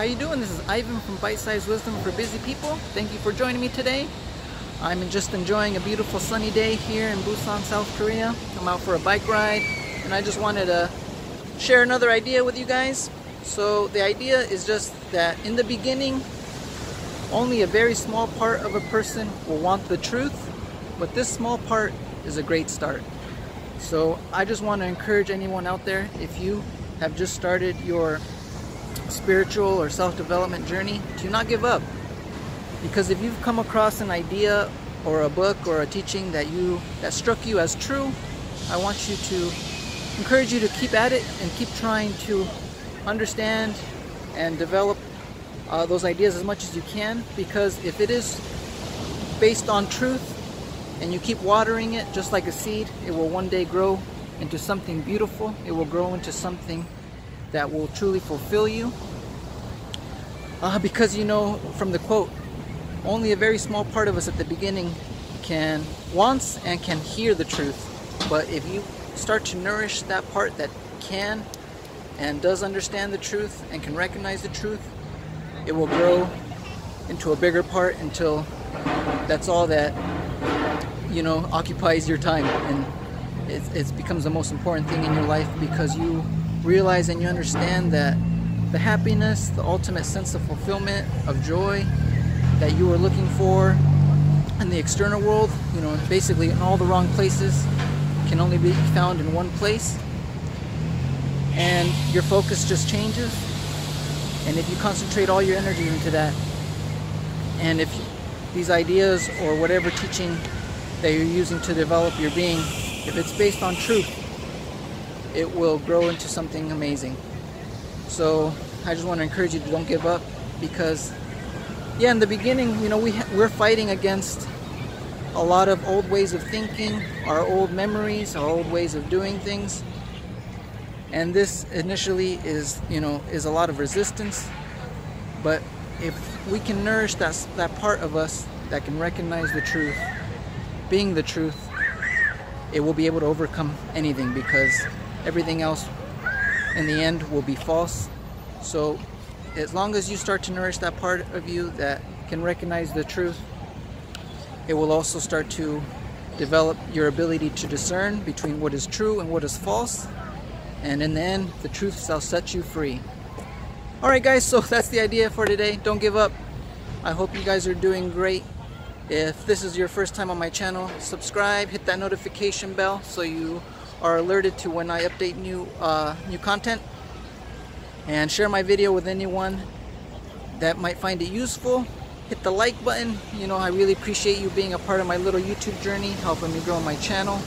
how you doing? This is Ivan from Bite Size Wisdom for Busy People. Thank you for joining me today. I'm just enjoying a beautiful sunny day here in Busan, South Korea. I'm out for a bike ride and I just wanted to share another idea with you guys. So the idea is just that in the beginning, only a very small part of a person will want the truth, but this small part is a great start. So I just want to encourage anyone out there, if you have just started your spiritual or self-development journey, do not give up. Because if you've come across an idea or a book or a teaching that you that struck you as true, I want you to encourage you to keep at it and keep trying to understand and develop uh, those ideas as much as you can because if it is based on truth and you keep watering it just like a seed, it will one day grow into something beautiful. It will grow into something that will truly fulfill you. Uh, because you know from the quote, only a very small part of us at the beginning can wants and can hear the truth. But if you start to nourish that part that can and does understand the truth and can recognize the truth, it will grow into a bigger part until that's all that you know occupies your time and it, it becomes the most important thing in your life because you realize and you understand that the happiness the ultimate sense of fulfillment of joy that you are looking for in the external world you know basically in all the wrong places can only be found in one place. And your focus just changes. And if you concentrate all your energy into that and if these ideas or whatever teaching that you're using to develop your being, if it's based on truth, it will grow into something amazing. So I just want to encourage you to don't give up because yeah, in the beginning, you know, we we're fighting against a lot of old ways of thinking, our old memories, our old ways of doing things. And this initially is, you know, is a lot of resistance, but if we can nourish that that part of us that can recognize the truth being the truth, it will be able to overcome anything because everything else in the end will be false. So as long as you start to nourish that part of you that can recognize the truth, it will also start to develop your ability to discern between what is true and what is false. And in the end, the truth shall set you free. Alright guys, so that's the idea for today. Don't give up. I hope you guys are doing great. If this is your first time on my channel, subscribe, hit that notification bell so you are alerted to when I update new uh, new content. And share my video with anyone that might find it useful. Hit the like button. You know, I really appreciate you being a part of my little YouTube journey, helping me grow my channel.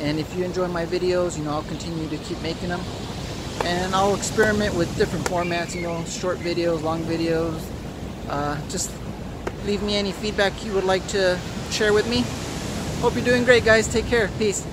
And if you enjoy my videos, you know, I'll continue to keep making them. And I'll experiment with different formats, you know, short videos, long videos, uh, just leave me any feedback you would like to share with me. Hope you're doing great, guys. Take care. Peace.